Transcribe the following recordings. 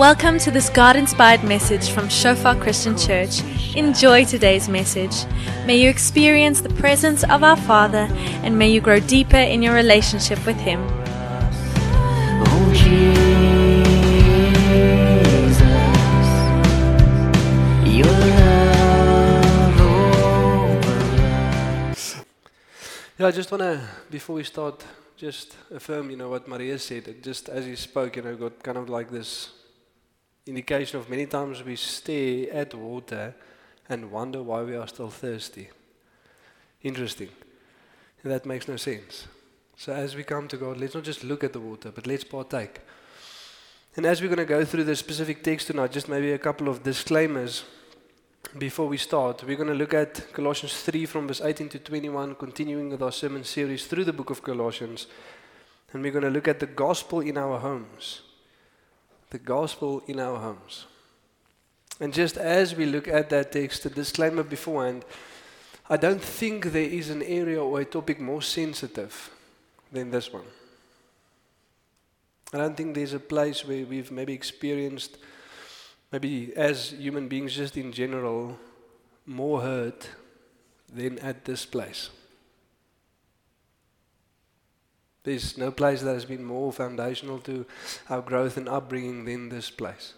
Welcome to this God inspired message from Shofar Christian Church. Enjoy today's message. May you experience the presence of our Father and may you grow deeper in your relationship with Him. Oh Jesus, your love over Yeah, I just want to, before we start, just affirm, you know, what Maria said. It just as he spoke, you know, got kind of like this indication of many times we stare at water and wonder why we are still thirsty. Interesting. That makes no sense. So as we come to God, let's not just look at the water, but let's partake. And as we're going to go through the specific text tonight, just maybe a couple of disclaimers before we start. We're going to look at Colossians 3 from verse 18 to 21, continuing with our sermon series through the book of Colossians. And we're going to look at the gospel in our homes. The gospel in our homes. And just as we look at that text, a disclaimer beforehand, I don't think there is an area or a topic more sensitive than this one. I don't think there's a place where we've maybe experienced, maybe as human beings, just in general, more hurt than at this place. There's no place that has been more foundational to our growth and upbringing than this place.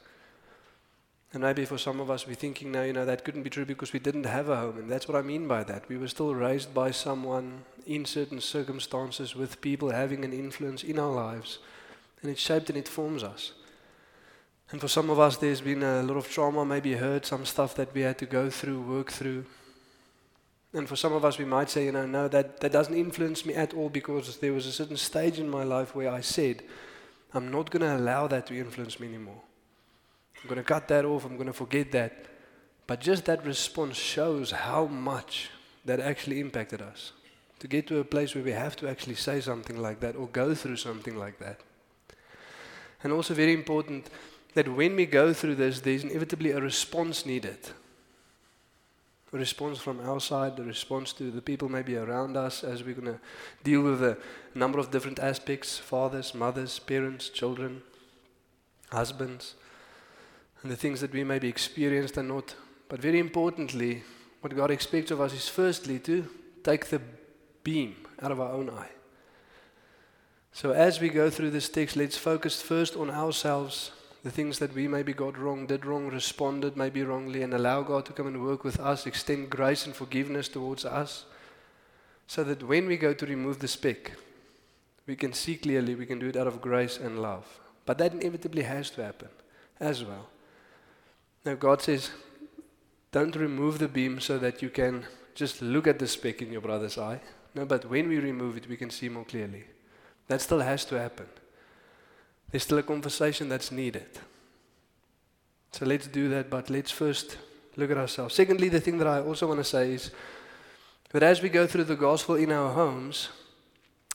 And maybe for some of us, we're thinking now, you know, that couldn't be true because we didn't have a home. And that's what I mean by that. We were still raised by someone in certain circumstances with people having an influence in our lives. And it shaped and it forms us. And for some of us, there's been a lot of trauma, maybe hurt, some stuff that we had to go through, work through. And for some of us, we might say, you know, no, that, that doesn't influence me at all because there was a certain stage in my life where I said, I'm not going to allow that to influence me anymore. I'm going to cut that off, I'm going to forget that. But just that response shows how much that actually impacted us. To get to a place where we have to actually say something like that or go through something like that. And also, very important that when we go through this, there's inevitably a response needed response from our side, a response to the people maybe around us as we're going to deal with a number of different aspects fathers, mothers, parents, children, husbands, and the things that we maybe experienced and not. But very importantly, what God expects of us is firstly to take the beam out of our own eye. So as we go through this text, let's focus first on ourselves the things that we maybe got wrong, did wrong, responded maybe wrongly, and allow God to come and work with us, extend grace and forgiveness towards us, so that when we go to remove the speck, we can see clearly, we can do it out of grace and love. But that inevitably has to happen as well. Now, God says, don't remove the beam so that you can just look at the speck in your brother's eye. No, but when we remove it, we can see more clearly. That still has to happen. There's still a conversation that's needed. So let's do that, but let's first look at ourselves. Secondly, the thing that I also want to say is that as we go through the gospel in our homes,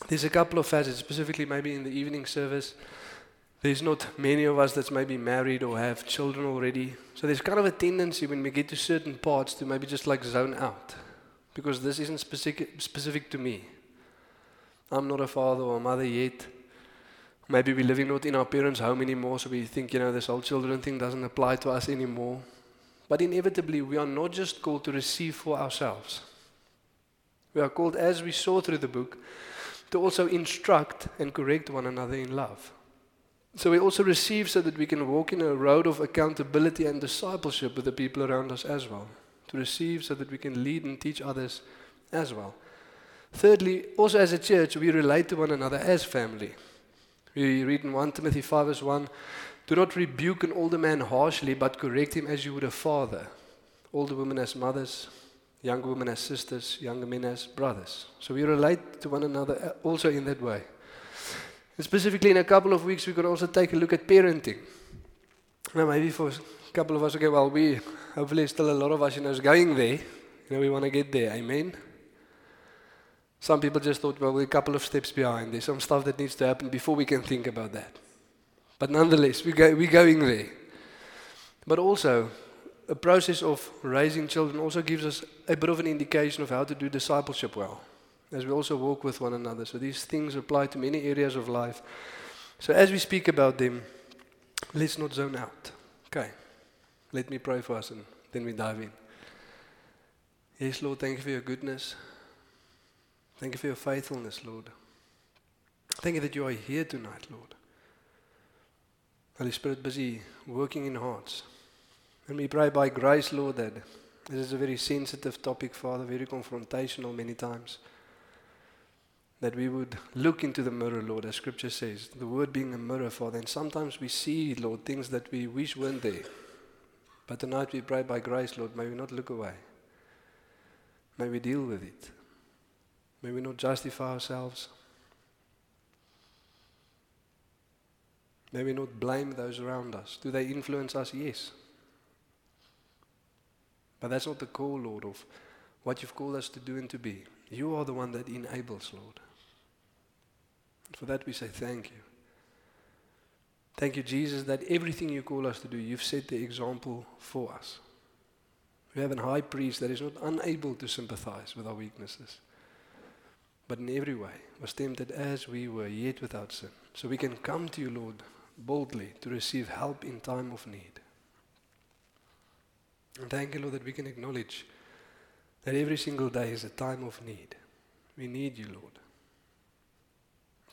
there's a couple of facets, specifically maybe in the evening service. There's not many of us that's maybe married or have children already. So there's kind of a tendency when we get to certain parts to maybe just like zone out. Because this isn't specific, specific to me. I'm not a father or a mother yet. Maybe we're living not in our parents' home anymore, so we think, you know, this whole children thing doesn't apply to us anymore. But inevitably, we are not just called to receive for ourselves. We are called, as we saw through the book, to also instruct and correct one another in love. So we also receive so that we can walk in a road of accountability and discipleship with the people around us as well. To receive so that we can lead and teach others as well. Thirdly, also as a church, we relate to one another as family. We read in 1 Timothy 5 verse 1 Do not rebuke an older man harshly, but correct him as you would a father. Older women as mothers, younger women as sisters, younger men as brothers. So we relate to one another uh, also in that way. And specifically, in a couple of weeks, going to also take a look at parenting. Now, maybe for a couple of us, okay, well, we hopefully still a lot of us, you know, is going there. You know, we want to get there. Amen. Some people just thought, well, we're a couple of steps behind. There's some stuff that needs to happen before we can think about that. But nonetheless, we go, we're going there. But also, a process of raising children also gives us a bit of an indication of how to do discipleship well, as we also walk with one another. So these things apply to many areas of life. So as we speak about them, Let's not zone out. Okay. Let me pray for us and then we dive in. Yes, Lord, thank you for your goodness. Thank you for your faithfulness, Lord. Thank you that you are here tonight, Lord. Holy Spirit, busy working in hearts. And we pray by grace, Lord, that this is a very sensitive topic, Father, very confrontational many times. That we would look into the mirror, Lord, as Scripture says, the Word being a mirror, Father. And sometimes we see, Lord, things that we wish weren't there. But tonight we pray by grace, Lord, may we not look away. May we deal with it. May we not justify ourselves. May we not blame those around us. Do they influence us? Yes. But that's not the call, Lord, of what you've called us to do and to be. You are the one that enables, Lord. For that we say thank you. Thank you, Jesus, that everything you call us to do, you've set the example for us. We have a high priest that is not unable to sympathize with our weaknesses, but in every way was tempted as we were, yet without sin. So we can come to you, Lord, boldly to receive help in time of need. And thank you, Lord, that we can acknowledge that every single day is a time of need. We need you, Lord.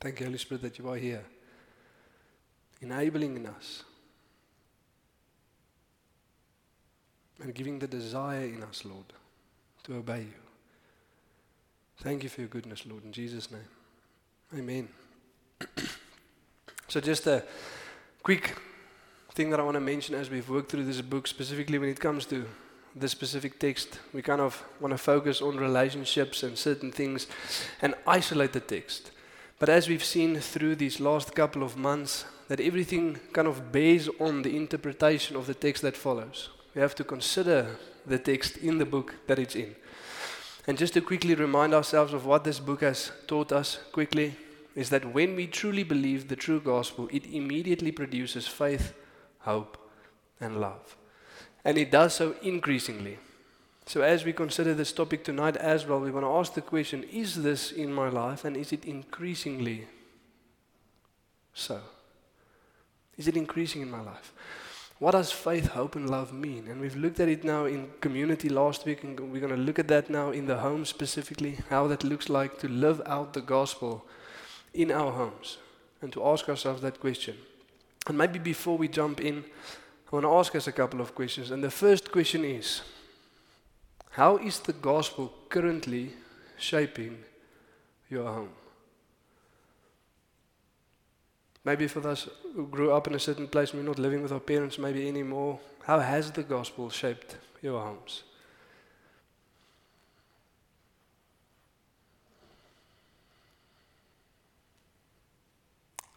Thank you, Holy Spirit, that you are here, enabling in us and giving the desire in us, Lord, to obey you. Thank you for your goodness, Lord, in Jesus' name. Amen. so, just a quick thing that I want to mention as we've worked through this book, specifically when it comes to this specific text, we kind of want to focus on relationships and certain things and isolate the text. But as we've seen through these last couple of months, that everything kind of bears on the interpretation of the text that follows. We have to consider the text in the book that it's in. And just to quickly remind ourselves of what this book has taught us quickly is that when we truly believe the true gospel, it immediately produces faith, hope, and love. And it does so increasingly. So, as we consider this topic tonight as well, we want to ask the question is this in my life and is it increasingly so? Is it increasing in my life? What does faith, hope, and love mean? And we've looked at it now in community last week, and we're going to look at that now in the home specifically, how that looks like to live out the gospel in our homes and to ask ourselves that question. And maybe before we jump in, I want to ask us a couple of questions. And the first question is How is the gospel currently shaping your home? Maybe for those who grew up in a certain place and we're not living with our parents maybe anymore, how has the gospel shaped your homes?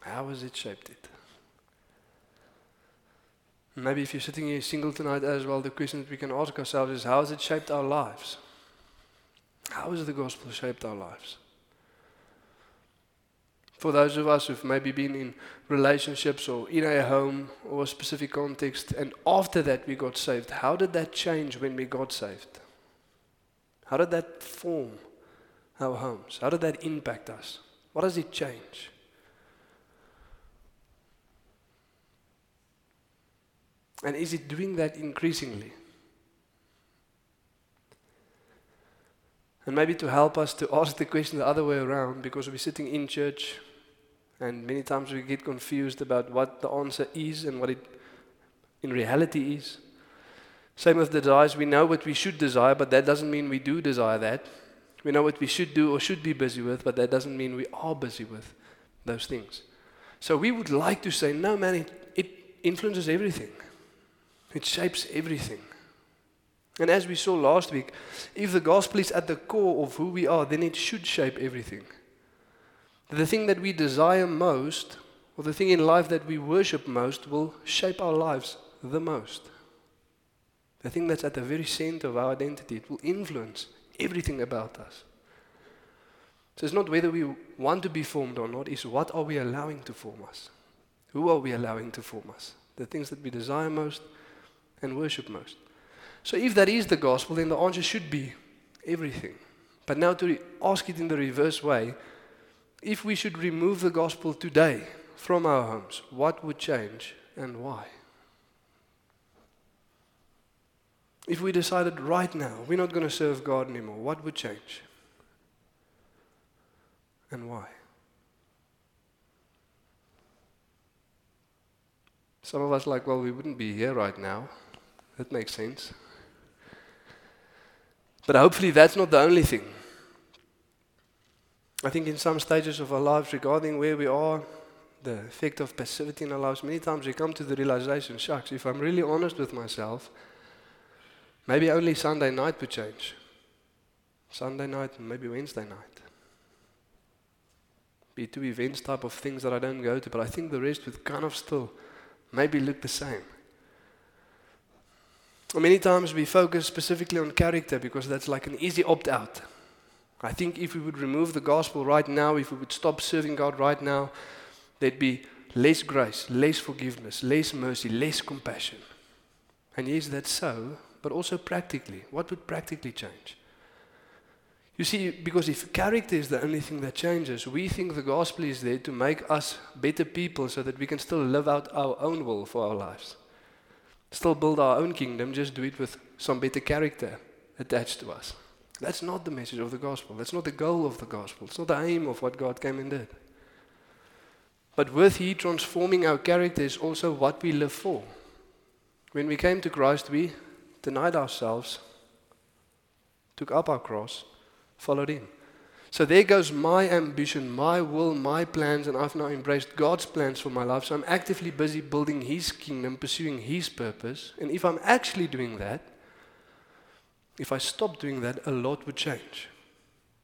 How has it shaped it? Maybe if you're sitting here single tonight as well, the question that we can ask ourselves is how has it shaped our lives? How has the gospel shaped our lives? For those of us who've maybe been in relationships or in a home or a specific context, and after that we got saved, how did that change when we got saved? How did that form our homes? How did that impact us? What does it change? And is it doing that increasingly? And maybe to help us to ask the question the other way around, because we're sitting in church and many times we get confused about what the answer is and what it in reality is. Same with the desires. We know what we should desire, but that doesn't mean we do desire that. We know what we should do or should be busy with, but that doesn't mean we are busy with those things. So we would like to say, no, man, it, it influences everything. It shapes everything. And as we saw last week, if the gospel is at the core of who we are, then it should shape everything. The thing that we desire most, or the thing in life that we worship most, will shape our lives the most. The thing that's at the very center of our identity, it will influence everything about us. So it's not whether we want to be formed or not, it's what are we allowing to form us? Who are we allowing to form us? The things that we desire most and worship most. So if that is the gospel, then the answer should be everything. But now to ask it in the reverse way, if we should remove the gospel today from our homes, what would change and why? If we decided right now we're not going to serve God anymore, what would change? And why? Some of us like, well, we wouldn't be here right now. That makes sense. But hopefully that's not the only thing. I think in some stages of our lives regarding where we are, the effect of passivity in our lives, many times we come to the realization, shucks, if I'm really honest with myself, maybe only Sunday night would change. Sunday night maybe Wednesday night. Be two events type of things that I don't go to, but I think the rest would kind of still maybe look the same. Many times we focus specifically on character because that's like an easy opt out. I think if we would remove the gospel right now, if we would stop serving God right now, there'd be less grace, less forgiveness, less mercy, less compassion. And yes, that's so, but also practically. What would practically change? You see, because if character is the only thing that changes, we think the gospel is there to make us better people so that we can still live out our own will for our lives. Still build our own kingdom, just do it with some better character attached to us. That's not the message of the gospel. That's not the goal of the gospel. It's not the aim of what God came and did. But with He transforming our character is also what we live for. When we came to Christ, we denied ourselves, took up our cross, followed Him. So there goes my ambition, my will, my plans, and I've now embraced God's plans for my life. So I'm actively busy building His kingdom, pursuing His purpose. And if I'm actually doing that, if I stop doing that, a lot would change.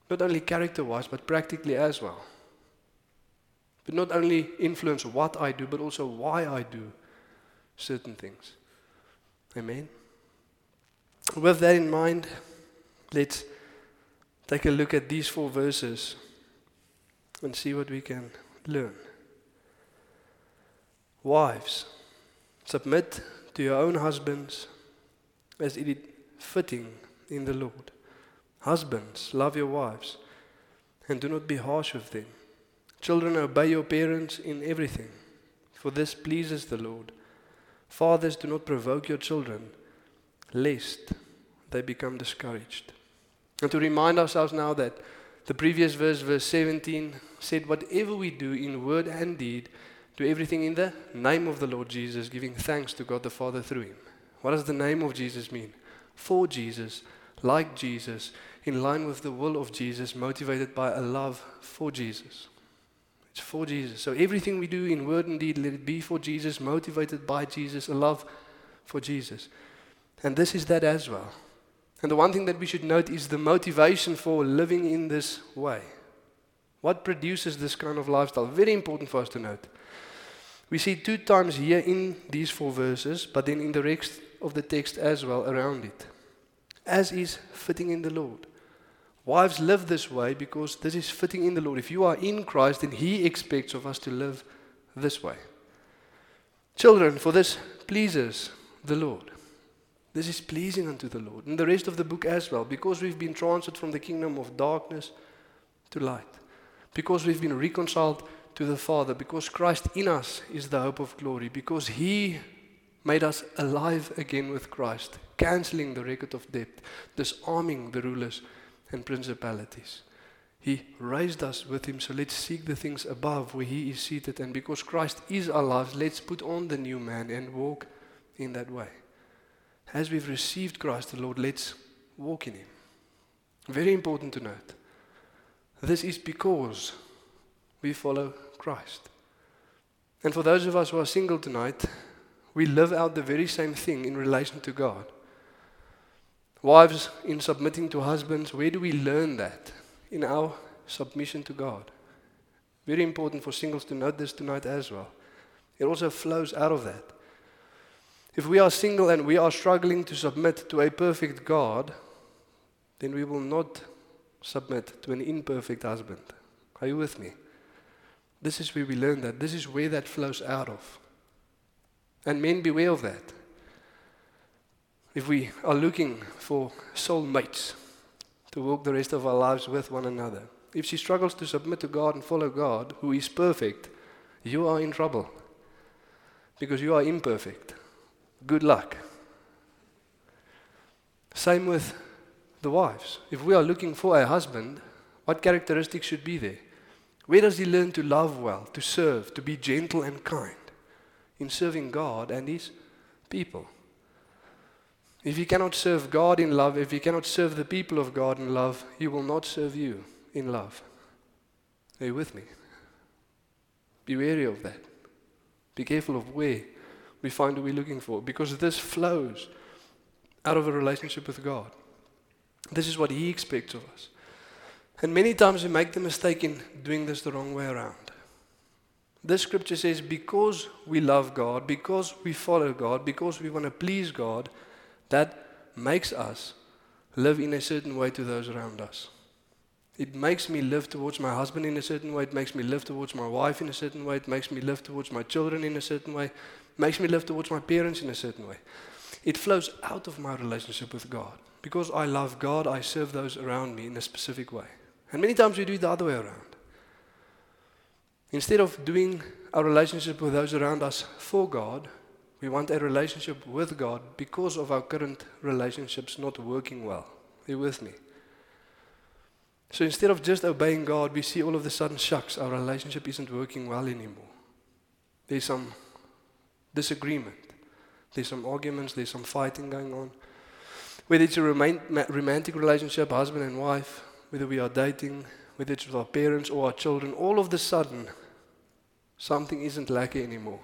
Not only character wise, but practically as well. But not only influence what I do, but also why I do certain things. Amen. With that in mind, let's take a look at these four verses and see what we can learn. Wives, submit to your own husbands as it is fitting in the Lord. Husbands, love your wives and do not be harsh with them. Children, obey your parents in everything, for this pleases the Lord. Fathers, do not provoke your children, lest they become discouraged. And to remind ourselves now that the previous verse, verse 17, said, Whatever we do in word and deed, do everything in the name of the Lord Jesus, giving thanks to God the Father through him. What does the name of Jesus mean? For Jesus, like Jesus, in line with the will of Jesus, motivated by a love for Jesus. It's for Jesus. So everything we do in word and deed, let it be for Jesus, motivated by Jesus, a love for Jesus. And this is that as well. And the one thing that we should note is the motivation for living in this way. What produces this kind of lifestyle? Very important for us to note. We see two times here in these four verses, but then in the rest of the text as well around it. As is fitting in the Lord. Wives live this way because this is fitting in the Lord. If you are in Christ, then He expects of us to live this way. Children, for this pleases the Lord. This is pleasing unto the Lord. And the rest of the book as well, because we've been transferred from the kingdom of darkness to light, because we've been reconciled to the Father, because Christ in us is the hope of glory, because He made us alive again with Christ, canceling the record of debt, disarming the rulers and principalities. He raised us with Him, so let's seek the things above where He is seated. And because Christ is our lives, let's put on the new man and walk in that way. As we've received Christ the Lord, let's walk in Him. Very important to note. This is because we follow Christ. And for those of us who are single tonight, we live out the very same thing in relation to God. Wives, in submitting to husbands, where do we learn that? In our submission to God. Very important for singles to note this tonight as well. It also flows out of that. If we are single and we are struggling to submit to a perfect God, then we will not submit to an imperfect husband. Are you with me? This is where we learn that. This is where that flows out of. And men, beware of that. If we are looking for soulmates to walk the rest of our lives with one another, if she struggles to submit to God and follow God, who is perfect, you are in trouble. because you are imperfect. Good luck. Same with the wives. If we are looking for a husband, what characteristics should be there? Where does he learn to love well, to serve, to be gentle and kind? In serving God and his people. If you cannot serve God in love, if you cannot serve the people of God in love, he will not serve you in love. Are you with me? Be wary of that. Be careful of where we find what we're looking for because this flows out of a relationship with God. This is what He expects of us. And many times we make the mistake in doing this the wrong way around. This scripture says, because we love God, because we follow God, because we want to please God, that makes us live in a certain way to those around us. It makes me live towards my husband in a certain way. It makes me live towards my wife in a certain way. It makes me live towards my children in a certain way. It makes me live towards my parents in a certain way. It flows out of my relationship with God. Because I love God, I serve those around me in a specific way. And many times we do it the other way around. Instead of doing our relationship with those around us for God, we want a relationship with God because of our current relationships not working well. Are you with me? So instead of just obeying God, we see all of a sudden, shucks, our relationship isn't working well anymore. There's some disagreement. There's some arguments, there's some fighting going on. Whether it's a romantic relationship, husband and wife, whether we are dating, whether it's with our parents or our children, all of a sudden, something isn't lucky anymore.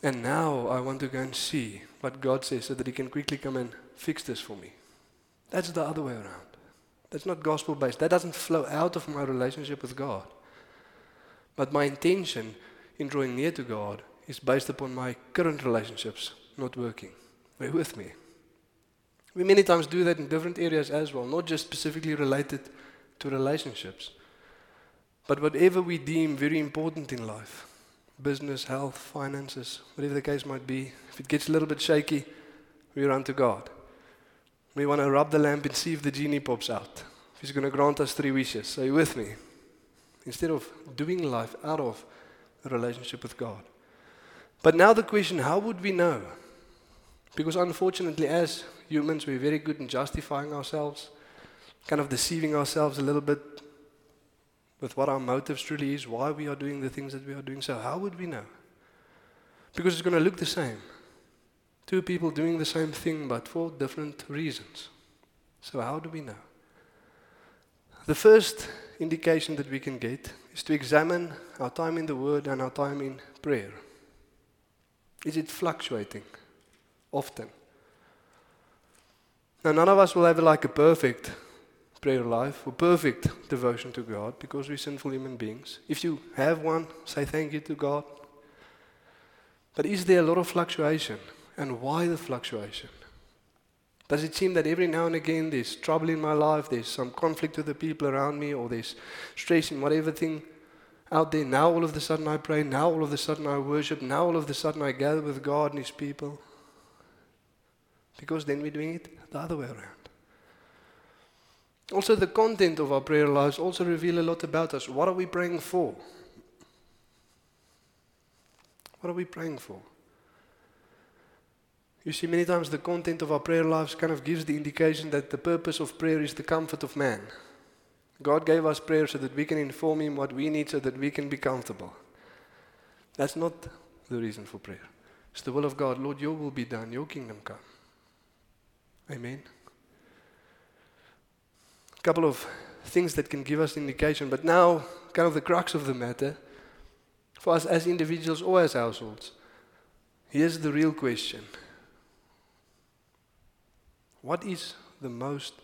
And now I want to go and see what God says so that He can quickly come and fix this for me. That's the other way around. That's not gospel based. That doesn't flow out of my relationship with God. But my intention in drawing near to God is based upon my current relationships not working. Are you with me? We many times do that in different areas as well, not just specifically related to relationships, but whatever we deem very important in life business, health, finances, whatever the case might be if it gets a little bit shaky, we run to God. We want to rub the lamp and see if the genie pops out. If he's going to grant us three wishes. Are you with me? Instead of doing life out of a relationship with God. But now the question how would we know? Because unfortunately, as humans, we're very good in justifying ourselves, kind of deceiving ourselves a little bit with what our motives truly is, why we are doing the things that we are doing. So, how would we know? Because it's going to look the same. Two people doing the same thing, but for different reasons. So, how do we know? The first indication that we can get is to examine our time in the Word and our time in prayer. Is it fluctuating often? Now, none of us will have like a perfect prayer life or perfect devotion to God because we're sinful human beings. If you have one, say thank you to God. But is there a lot of fluctuation? And why the fluctuation? Does it seem that every now and again there's trouble in my life, there's some conflict with the people around me, or there's stress in whatever thing out there? Now all of a sudden I pray, now all of a sudden I worship, now all of a sudden I gather with God and His people. Because then we're doing it the other way around. Also, the content of our prayer lives also reveal a lot about us. What are we praying for? What are we praying for? You see, many times the content of our prayer lives kind of gives the indication that the purpose of prayer is the comfort of man. God gave us prayer so that we can inform Him what we need so that we can be comfortable. That's not the reason for prayer. It's the will of God. Lord, your will be done, your kingdom come. Amen. Couple of things that can give us indication, but now, kind of the crux of the matter, for us as individuals or as households, here's the real question what is the most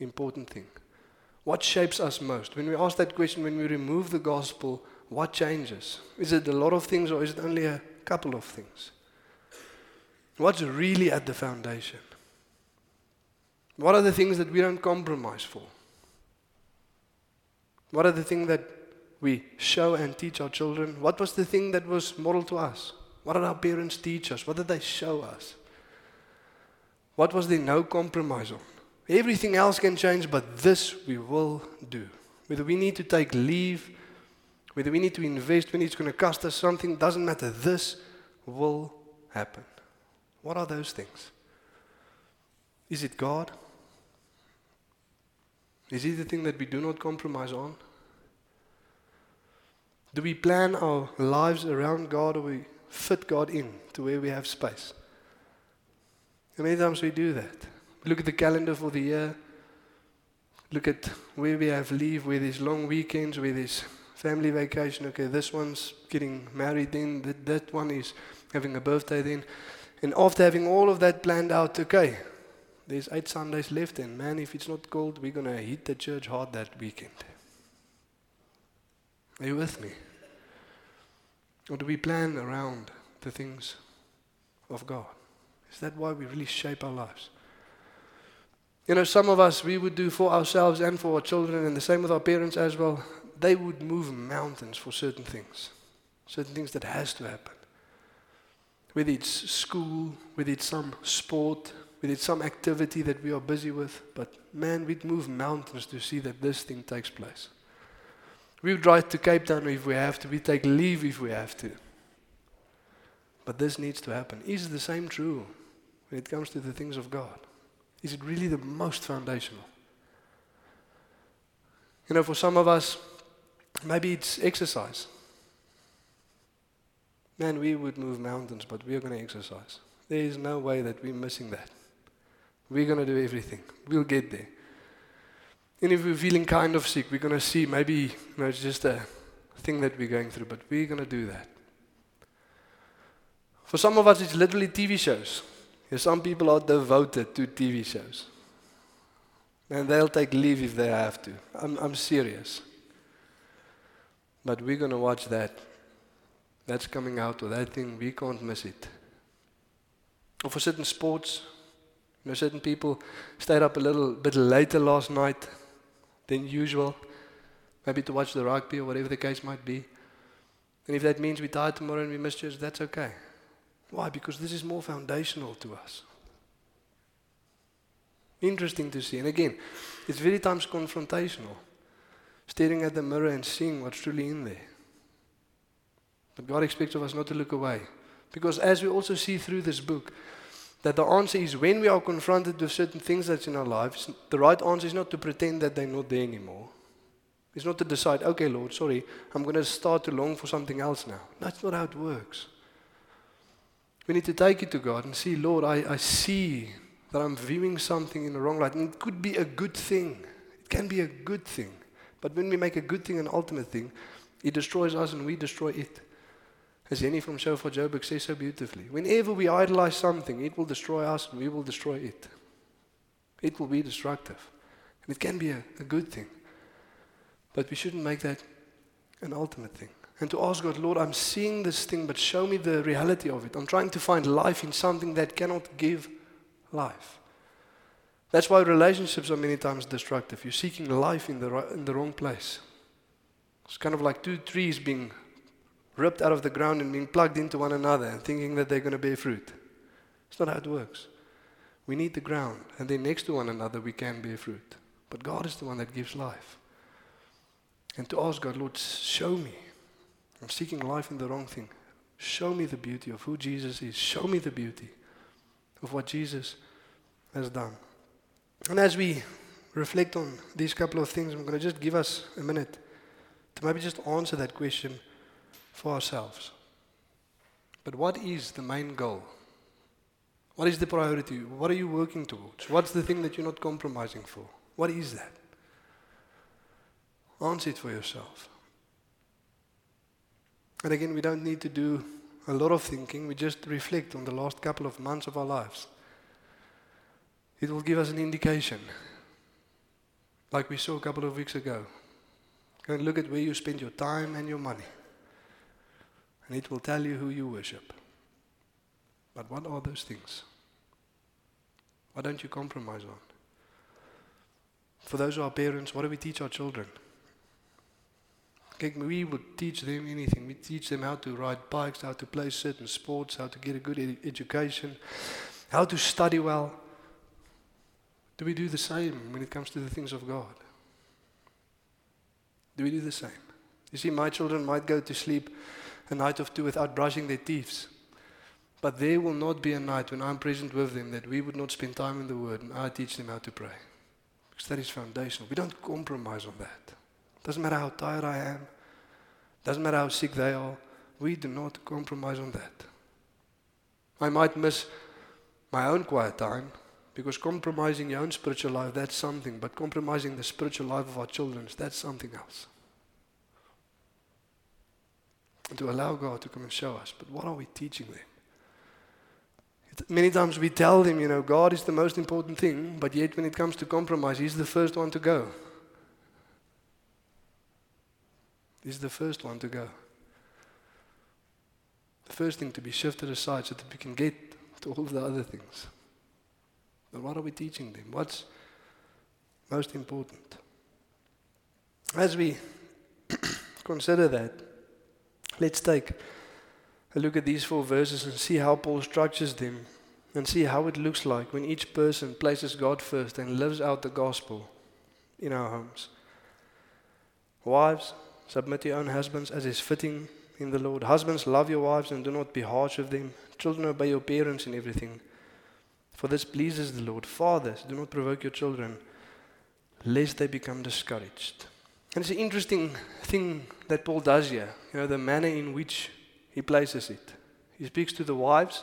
important thing? What shapes us most? When we ask that question, when we remove the gospel, what changes? Is it a lot of things or is it only a couple of things? What's really at the foundation? What are the things that we don't compromise for? What are the things that we show and teach our children? What was the thing that was modeled to us? What did our parents teach us? What did they show us? What was there no compromise on? Everything else can change, but this we will do. Whether we need to take leave, whether we need to invest, whether it's going to cost us something, doesn't matter. This will happen. What are those things? Is it God? Is He the thing that we do not compromise on? Do we plan our lives around God or we fit God in to where we have space? And many times we do that. Look at the calendar for the year. Look at where we have leave, where there's long weekends, where there's family vacation. Okay, this one's getting married then, that, that one is having a birthday then. And after having all of that planned out, okay, there's eight Sundays left, and man, if it's not cold, we're going to hit the church hard that weekend. Are you with me? Or do we plan around the things of God? Is that why we really shape our lives? You know, some of us, we would do for ourselves and for our children, and the same with our parents as well. They would move mountains for certain things, certain things that has to happen. Whether it's school, whether it's some sport, whether it's some activity that we are busy with, but man, we'd move mountains to see that this thing takes place. We would drive to Cape Town if we have to, we take leave if we have to. But this needs to happen. Is the same true when it comes to the things of God? Is it really the most foundational? You know, for some of us, maybe it's exercise. Man, we would move mountains, but we are going to exercise. There is no way that we're missing that. We're going to do everything. We'll get there. And if we're feeling kind of sick, we're going to see maybe you know, it's just a thing that we're going through, but we're going to do that. For some of us, it's literally TV shows. Some people are devoted to TV shows. And they'll take leave if they have to. I'm, I'm serious. But we're going to watch that. That's coming out, or that thing, we can't miss it. Or for certain sports, you know, certain people stayed up a little bit later last night than usual, maybe to watch the rugby or whatever the case might be. And if that means we die tomorrow and we miss church, that's okay. Why? Because this is more foundational to us. Interesting to see. And again, it's very times confrontational. Staring at the mirror and seeing what's truly in there. But God expects of us not to look away. Because as we also see through this book, that the answer is when we are confronted with certain things that's in our lives, the right answer is not to pretend that they're not there anymore. It's not to decide, okay, Lord, sorry, I'm going to start to long for something else now. That's not how it works. We need to take it to God and see, Lord, I, I see that I'm viewing something in the wrong light. And it could be a good thing. It can be a good thing. But when we make a good thing an ultimate thing, it destroys us and we destroy it. As Jenny from Shofar Joburg says so beautifully. Whenever we idolize something, it will destroy us and we will destroy it. It will be destructive. And it can be a, a good thing. But we shouldn't make that an ultimate thing. And to ask God, Lord, I'm seeing this thing, but show me the reality of it. I'm trying to find life in something that cannot give life. That's why relationships are many times destructive. You're seeking life in the, in the wrong place. It's kind of like two trees being ripped out of the ground and being plugged into one another and thinking that they're going to bear fruit. It's not how it works. We need the ground, and then next to one another we can bear fruit. But God is the one that gives life. And to ask God, Lord, show me. I'm seeking life in the wrong thing. Show me the beauty of who Jesus is. Show me the beauty of what Jesus has done. And as we reflect on these couple of things, I'm going to just give us a minute to maybe just answer that question for ourselves. But what is the main goal? What is the priority? What are you working towards? What's the thing that you're not compromising for? What is that? Answer it for yourself. And again, we don't need to do a lot of thinking, we just reflect on the last couple of months of our lives. It will give us an indication, like we saw a couple of weeks ago. Go and look at where you spend your time and your money and it will tell you who you worship. But what are those things? Why don't you compromise on? For those who are parents, what do we teach our children? We would teach them anything. We teach them how to ride bikes, how to play certain sports, how to get a good ed- education, how to study well. Do we do the same when it comes to the things of God? Do we do the same? You see, my children might go to sleep a night of two without brushing their teeth. But there will not be a night when I'm present with them that we would not spend time in the Word and I teach them how to pray. Because that is foundational. We don't compromise on that. Doesn't matter how tired I am, doesn't matter how sick they are, we do not compromise on that. I might miss my own quiet time because compromising your own spiritual life, that's something, but compromising the spiritual life of our children, that's something else. And to allow God to come and show us, but what are we teaching them? Many times we tell them, you know, God is the most important thing, but yet when it comes to compromise, He's the first one to go. He's the first one to go. The first thing to be shifted aside so that we can get to all the other things. But what are we teaching them? What's most important? As we consider that, let's take a look at these four verses and see how Paul structures them and see how it looks like when each person places God first and lives out the gospel in our homes. Wives, submit to your own husbands as is fitting in the Lord. Husbands, love your wives and do not be harsh with them. Children, obey your parents in everything. For this pleases the Lord. Fathers, do not provoke your children, lest they become discouraged. And it's an interesting thing that Paul does here. You know, the manner in which he places it. He speaks to the wives,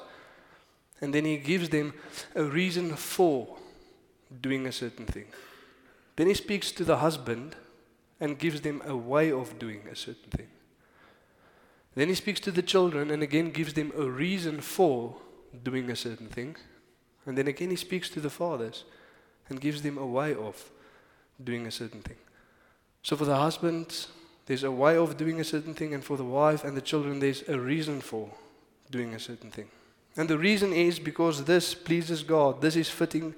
and then he gives them a reason for doing a certain thing. Then he speaks to the husband and gives them a way of doing a certain thing. Then he speaks to the children and again gives them a reason for doing a certain thing. And then again he speaks to the fathers and gives them a way of doing a certain thing. So for the husbands, there's a way of doing a certain thing, and for the wife and the children, there's a reason for doing a certain thing. And the reason is because this pleases God, this is fitting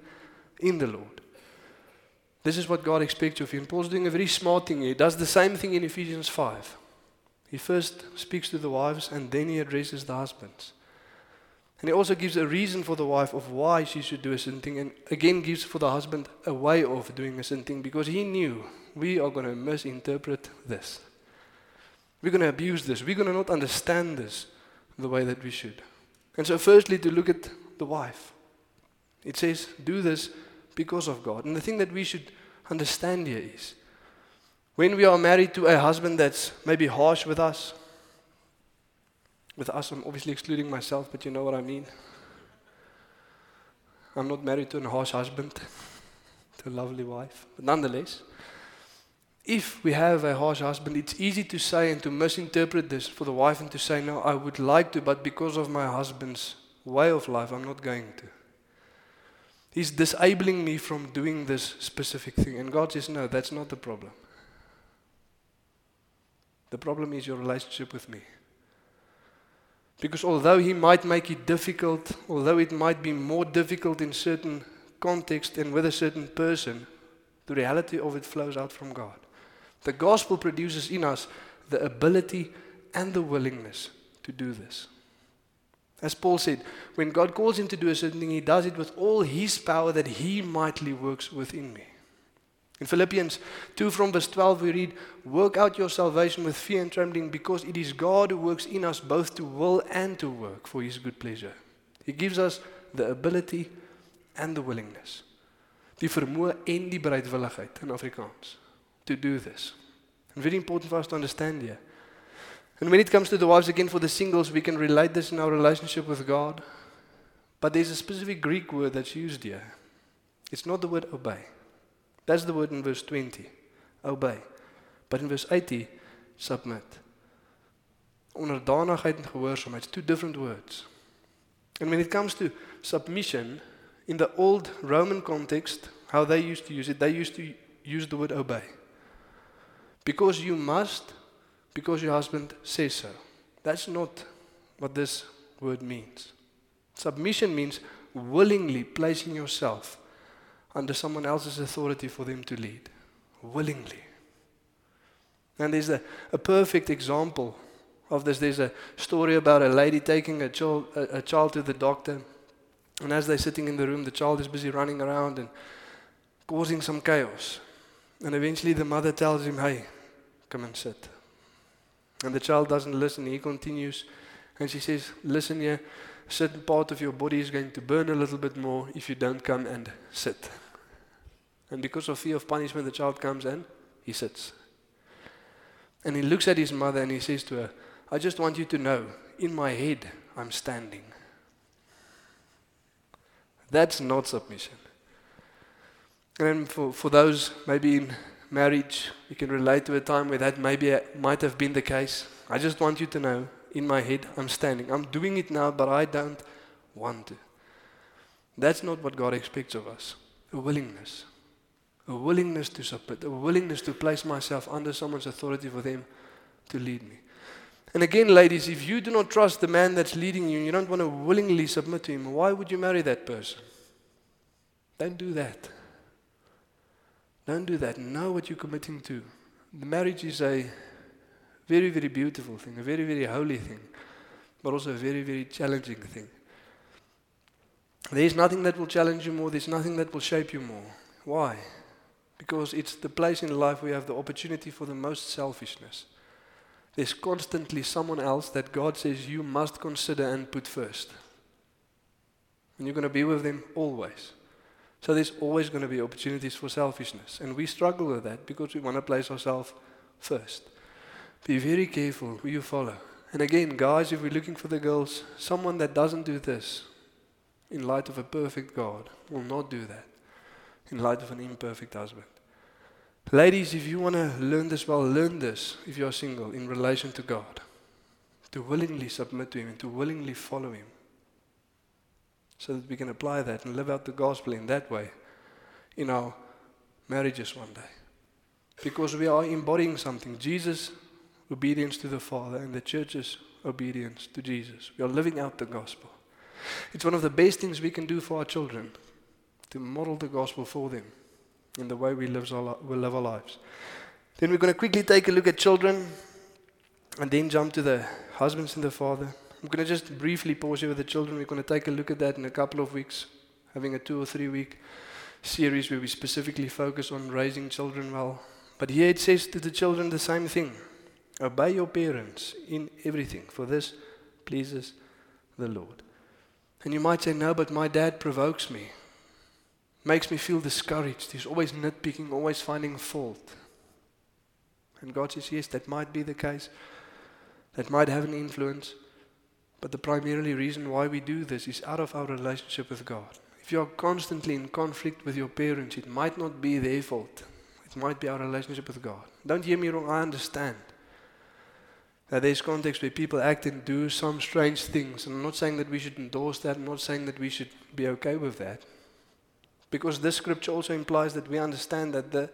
in the Lord. This is what God expects of you. And Paul's doing a very smart thing. He does the same thing in Ephesians 5. He first speaks to the wives and then he addresses the husbands. And he also gives a reason for the wife of why she should do a certain thing, and again gives for the husband a way of doing a certain thing because he knew we are going to misinterpret this. We're going to abuse this. We're going to not understand this the way that we should. And so, firstly, to look at the wife. It says, do this because of God. And the thing that we should understand here is when we are married to a husband that's maybe harsh with us, with us, I'm obviously excluding myself, but you know what I mean. I'm not married to a harsh husband, to a lovely wife. But nonetheless, if we have a harsh husband, it's easy to say and to misinterpret this for the wife and to say, No, I would like to, but because of my husband's way of life, I'm not going to. He's disabling me from doing this specific thing. And God says, No, that's not the problem. The problem is your relationship with me. Because although He might make it difficult, although it might be more difficult in certain context and with a certain person, the reality of it flows out from God. The gospel produces in us the ability and the willingness to do this. As Paul said, when God calls him to do a certain thing, he does it with all his power that he mightily works within me. In Philippians 2 from verse 12, we read, Work out your salvation with fear and trembling, because it is God who works in us both to will and to work for his good pleasure. He gives us the ability and the willingness. Die vermoë en die bereidwilligheid in Afrikaans to do this. And very important for us to understand here. And when it comes to the wives, again, for the singles, we can relate this in our relationship with God. But there's a specific Greek word that's used here. It's not the word obey. That's the word in verse 20. Obey. But in verse 80, submit. Onderdanigheid en gehoorsaamheid. Two different words. And when it comes to submission, in the old Roman context, how they used to use it, they used to use the word obey. Because you must, because your husband says so. That's not what this word means. Submission means willingly placing yourself under someone else's authority for them to lead. Willingly. And there's a, a perfect example of this. There's a story about a lady taking a child, a, a child to the doctor. And as they're sitting in the room, the child is busy running around and causing some chaos. And eventually the mother tells him, Hey, come and sit. And the child doesn't listen. He continues. And she says, Listen here, a certain part of your body is going to burn a little bit more if you don't come and sit. And because of fear of punishment, the child comes and he sits. And he looks at his mother and he says to her, I just want you to know, in my head, I'm standing. That's not submission. And for, for those maybe in marriage, you can relate to a time where that maybe uh, might have been the case. I just want you to know, in my head, I'm standing. I'm doing it now, but I don't want to. That's not what God expects of us. A willingness. A willingness to submit. A willingness to place myself under someone's authority for them to lead me. And again, ladies, if you do not trust the man that's leading you and you don't want to willingly submit to him, why would you marry that person? Don't do that. Don't do that. Know what you're committing to. The marriage is a very, very beautiful thing, a very, very holy thing, but also a very, very challenging thing. There's nothing that will challenge you more, there's nothing that will shape you more. Why? Because it's the place in life we have the opportunity for the most selfishness. There's constantly someone else that God says you must consider and put first. And you're going to be with them always. So there's always going to be opportunities for selfishness. And we struggle with that because we want to place ourselves first. Be very careful who you follow. And again, guys, if we're looking for the girls, someone that doesn't do this in light of a perfect God will not do that in light of an imperfect husband. Ladies, if you want to learn this well, learn this if you are single in relation to God. To willingly submit to Him and to willingly follow Him. So that we can apply that and live out the gospel in that way in our marriages one day. Because we are embodying something. Jesus' obedience to the Father and the church's obedience to Jesus. We are living out the gospel. It's one of the best things we can do for our children to model the gospel for them in the way we live our, we live our lives. Then we're going to quickly take a look at children and then jump to the husbands and the father. I'm going to just briefly pause here with the children. We're going to take a look at that in a couple of weeks, having a two or three week series where we specifically focus on raising children well. But here it says to the children the same thing Obey your parents in everything, for this pleases the Lord. And you might say, No, but my dad provokes me makes me feel discouraged. He's always nitpicking, always finding fault. And God says, yes, that might be the case. That might have an influence. But the primarily reason why we do this is out of our relationship with God. If you are constantly in conflict with your parents, it might not be their fault. It might be our relationship with God. Don't hear me wrong, I understand. That there's context where people act and do some strange things. And I'm not saying that we should endorse that. I'm not saying that we should be okay with that. Because this scripture also implies that we understand that the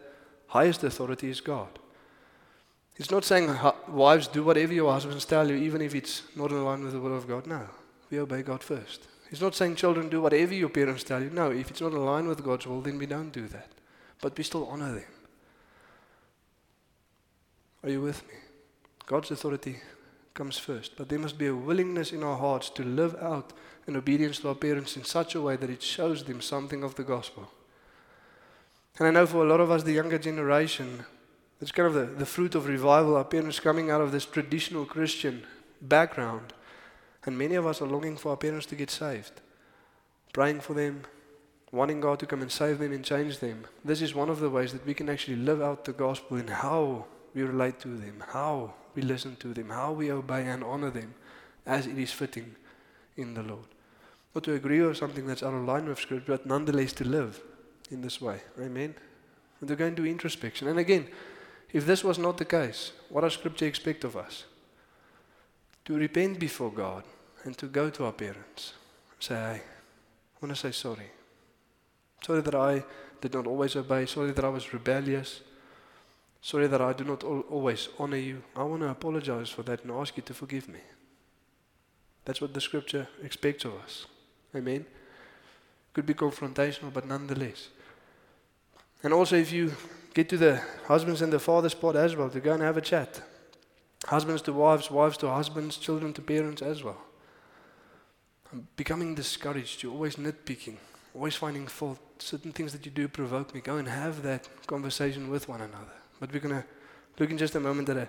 highest authority is God. It's not saying, wives, do whatever your husbands tell you, even if it's not in line with the will of God. No, we obey God first. It's not saying, children, do whatever your parents tell you. No, if it's not in line with God's will, then we don't do that. But we still honor them. Are you with me? God's authority comes first. But there must be a willingness in our hearts to live out in obedience to our parents in such a way that it shows them something of the gospel. And I know for a lot of us, the younger generation, it's kind of the, the fruit of revival. Our parents coming out of this traditional Christian background. And many of us are longing for our parents to get saved, praying for them, wanting God to come and save them and change them. This is one of the ways that we can actually live out the gospel in how we relate to them, how we listen to them, how we obey and honor them as it is fitting in the Lord. Not to agree with something that's out of line with Scripture, but nonetheless to live in this way. Amen. And to go into introspection. And again, if this was not the case, what does Scripture expect of us? To repent before God and to go to our parents. And say, hey, I want to say sorry. Sorry that I did not always obey. Sorry that I was rebellious. Sorry that I do not always honor you. I want to apologize for that and ask you to forgive me. That's what the scripture expects of us. Amen. Could be confrontational, but nonetheless. And also, if you get to the husbands and the fathers part as well, to go and have a chat. Husbands to wives, wives to husbands, children to parents as well. I'm becoming discouraged. You're always nitpicking, always finding fault. Certain things that you do provoke me. Go and have that conversation with one another. But we're going to look in just a moment at a,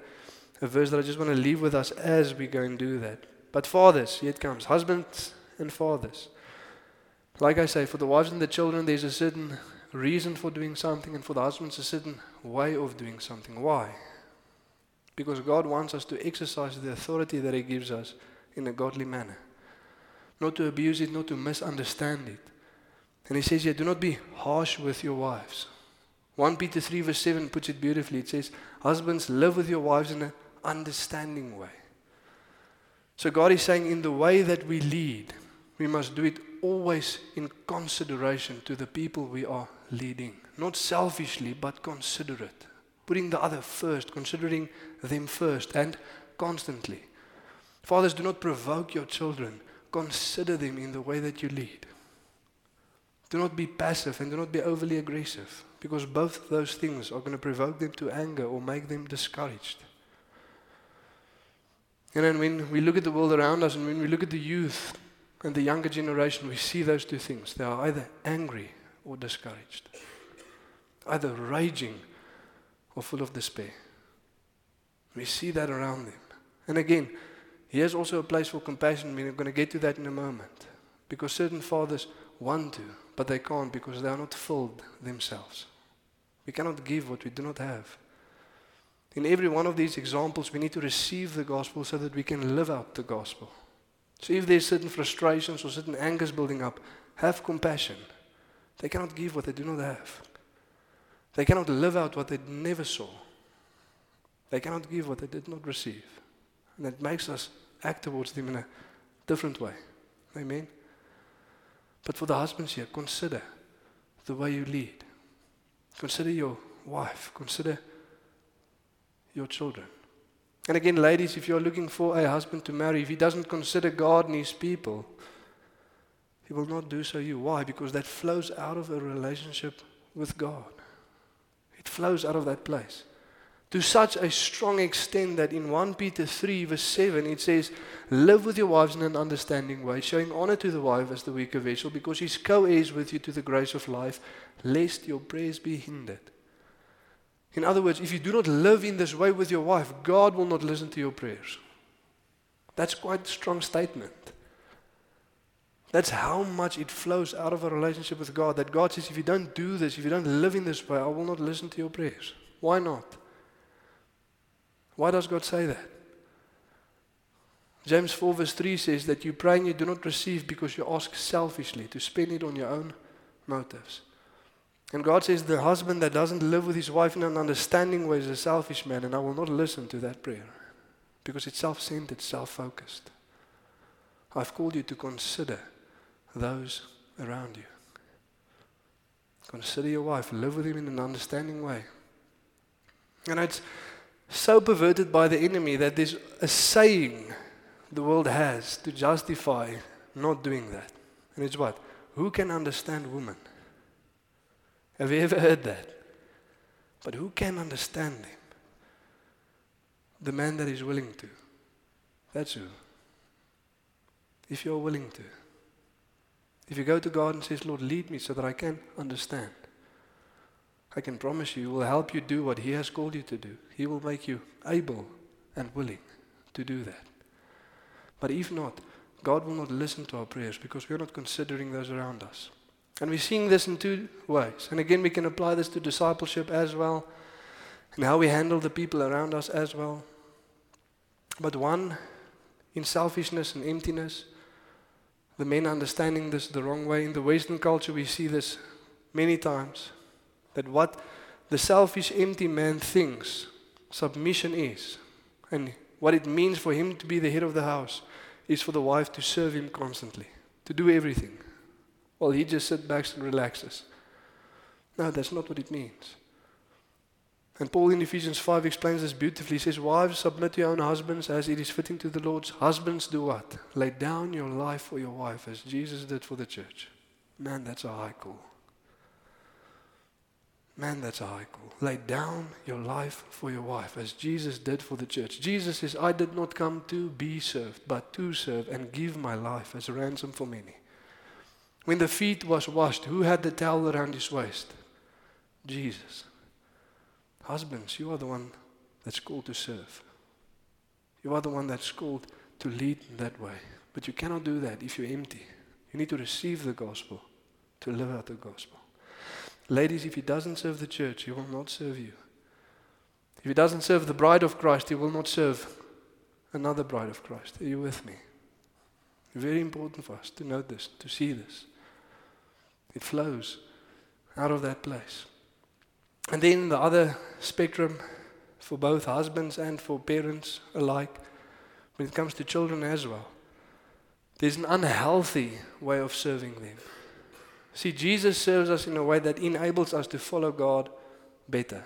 a verse that I just want to leave with us as we go and do that. But fathers, here it comes. Husbands and fathers. Like I say, for the wives and the children, there's a certain reason for doing something, and for the husbands, a certain way of doing something. Why? Because God wants us to exercise the authority that He gives us in a godly manner. Not to abuse it, not to misunderstand it. And He says here, do not be harsh with your wives. 1 Peter 3, verse 7 puts it beautifully. It says, Husbands, live with your wives in an understanding way. So God is saying, in the way that we lead, we must do it always in consideration to the people we are leading. Not selfishly, but considerate. Putting the other first, considering them first, and constantly. Fathers, do not provoke your children. Consider them in the way that you lead. Do not be passive and do not be overly aggressive because both those things are going to provoke them to anger or make them discouraged. And then when we look at the world around us and when we look at the youth and the younger generation, we see those two things. They are either angry or discouraged, either raging or full of despair. We see that around them. And again, here's also a place for compassion. We're going to get to that in a moment. Because certain fathers want to, but they can't because they are not filled themselves. We cannot give what we do not have. In every one of these examples, we need to receive the gospel so that we can live out the gospel. So if there's certain frustrations or certain angers building up, have compassion. They cannot give what they do not have. They cannot live out what they never saw. They cannot give what they did not receive. And that makes us act towards them in a different way. Amen. But for the husbands here, consider the way you lead. Consider your wife. Consider your children. And again, ladies, if you're looking for a husband to marry, if he doesn't consider God and his people, he will not do so you. Why? Because that flows out of a relationship with God. It flows out of that place. To such a strong extent that in 1 Peter 3, verse 7, it says, Live with your wives in an understanding way, showing honor to the wife as the weaker vessel, because she's co heirs with you to the grace of life, lest your prayers be hindered. In other words, if you do not live in this way with your wife, God will not listen to your prayers. That's quite a strong statement. That's how much it flows out of a relationship with God. That God says, if you don't do this, if you don't live in this way, I will not listen to your prayers. Why not? Why does God say that? James 4, verse 3 says that you pray and you do not receive because you ask selfishly to spend it on your own motives. And God says, The husband that doesn't live with his wife in an understanding way is a selfish man, and I will not listen to that prayer because it's self centered, self focused. I've called you to consider those around you. Consider your wife, live with him in an understanding way. And it's so perverted by the enemy that there's a saying the world has to justify not doing that. And it's what? Who can understand women? Have you ever heard that? But who can understand him? The man that is willing to. That's who. If you're willing to. If you go to God and says, Lord, lead me so that I can understand. I can promise you, He will help you do what He has called you to do. He will make you able and willing to do that. But if not, God will not listen to our prayers because we're not considering those around us. And we're seeing this in two ways. And again, we can apply this to discipleship as well, and how we handle the people around us as well. But one, in selfishness and emptiness, the men understanding this the wrong way. In the Western culture, we see this many times that what the selfish, empty man thinks submission is, and what it means for him to be the head of the house, is for the wife to serve him constantly, to do everything. While he just sits back and relaxes. No, that's not what it means. And Paul in Ephesians 5 explains this beautifully. He says, Wives, submit to your own husbands as it is fitting to the Lord's. Husbands, do what? Lay down your life for your wife as Jesus did for the church. Man, that's a high call. Man, that's a high call. Lay down your life for your wife as Jesus did for the church. Jesus says, I did not come to be served, but to serve and give my life as a ransom for many. When the feet was washed, who had the towel around his waist? Jesus. Husbands, you are the one that's called to serve. You are the one that's called to lead in that way. But you cannot do that if you're empty. You need to receive the gospel to live out the gospel. Ladies, if he doesn't serve the church, he will not serve you. If he doesn't serve the bride of Christ, he will not serve another bride of Christ. Are you with me? Very important for us to note this, to see this. It flows out of that place. And then the other spectrum for both husbands and for parents alike, when it comes to children as well, there's an unhealthy way of serving them. See, Jesus serves us in a way that enables us to follow God better.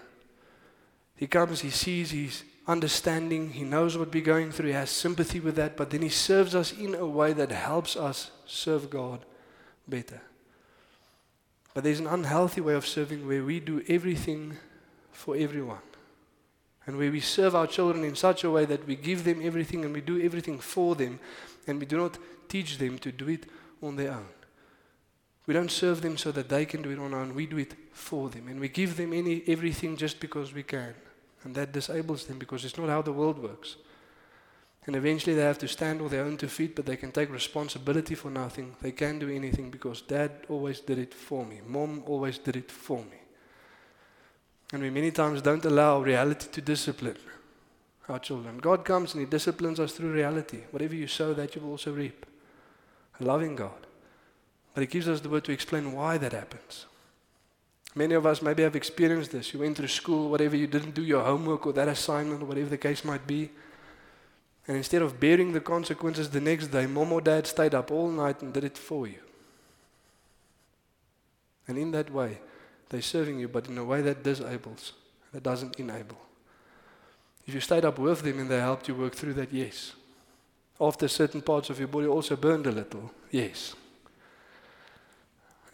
He comes, he sees, he's understanding, he knows what we're going through, he has sympathy with that, but then he serves us in a way that helps us serve God better. But there's an unhealthy way of serving where we do everything for everyone. And where we serve our children in such a way that we give them everything and we do everything for them, and we do not teach them to do it on their own. We don't serve them so that they can do it on their own. We do it for them. And we give them any, everything just because we can. And that disables them because it's not how the world works. And eventually they have to stand on their own two feet, but they can take responsibility for nothing. They can do anything because dad always did it for me. Mom always did it for me. And we many times don't allow reality to discipline our children. God comes and He disciplines us through reality. Whatever you sow, that you will also reap. A loving God. But He gives us the word to explain why that happens. Many of us maybe have experienced this. You went through school, whatever, you didn't do your homework or that assignment, or whatever the case might be. And instead of bearing the consequences the next day, mom or dad stayed up all night and did it for you. And in that way, they're serving you, but in a way that disables, that doesn't enable. If you stayed up with them and they helped you work through that, yes. After certain parts of your body also burned a little, yes.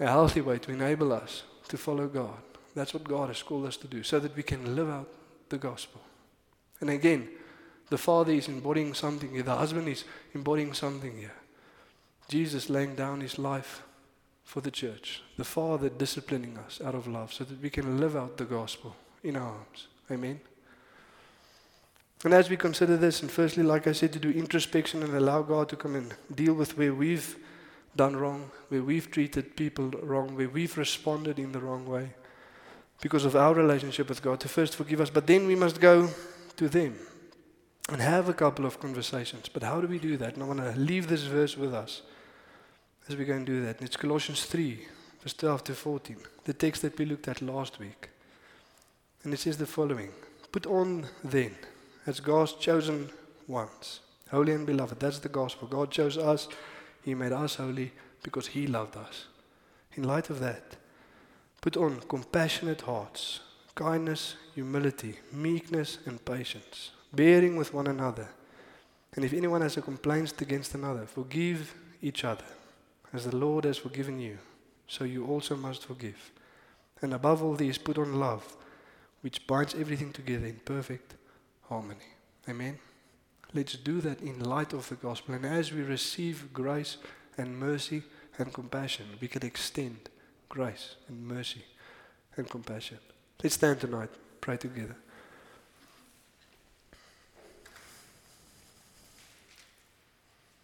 A healthy way to enable us to follow God. That's what God has called us to do, so that we can live out the gospel. And again, the father is embodying something here, the husband is embodying something here. Jesus laying down his life for the church, the father disciplining us out of love so that we can live out the gospel in our homes. Amen. And as we consider this, and firstly, like I said, to do introspection and allow God to come and deal with where we've done wrong, where we've treated people wrong, where we've responded in the wrong way because of our relationship with God, to first forgive us. But then we must go to them and have a couple of conversations. But how do we do that? And I want to leave this verse with us as we go and do that. And it's Colossians 3, verse 12 to 14, the text that we looked at last week. And it says the following Put on then, as God's chosen ones, holy and beloved. That's the gospel. God chose us he made us holy because He loved us. In light of that, put on compassionate hearts, kindness, humility, meekness, and patience, bearing with one another. And if anyone has a complaint against another, forgive each other, as the Lord has forgiven you, so you also must forgive. And above all these, put on love, which binds everything together in perfect harmony. Amen. Let's do that in light of the gospel. And as we receive grace and mercy and compassion, we can extend grace and mercy and compassion. Let's stand tonight, pray together.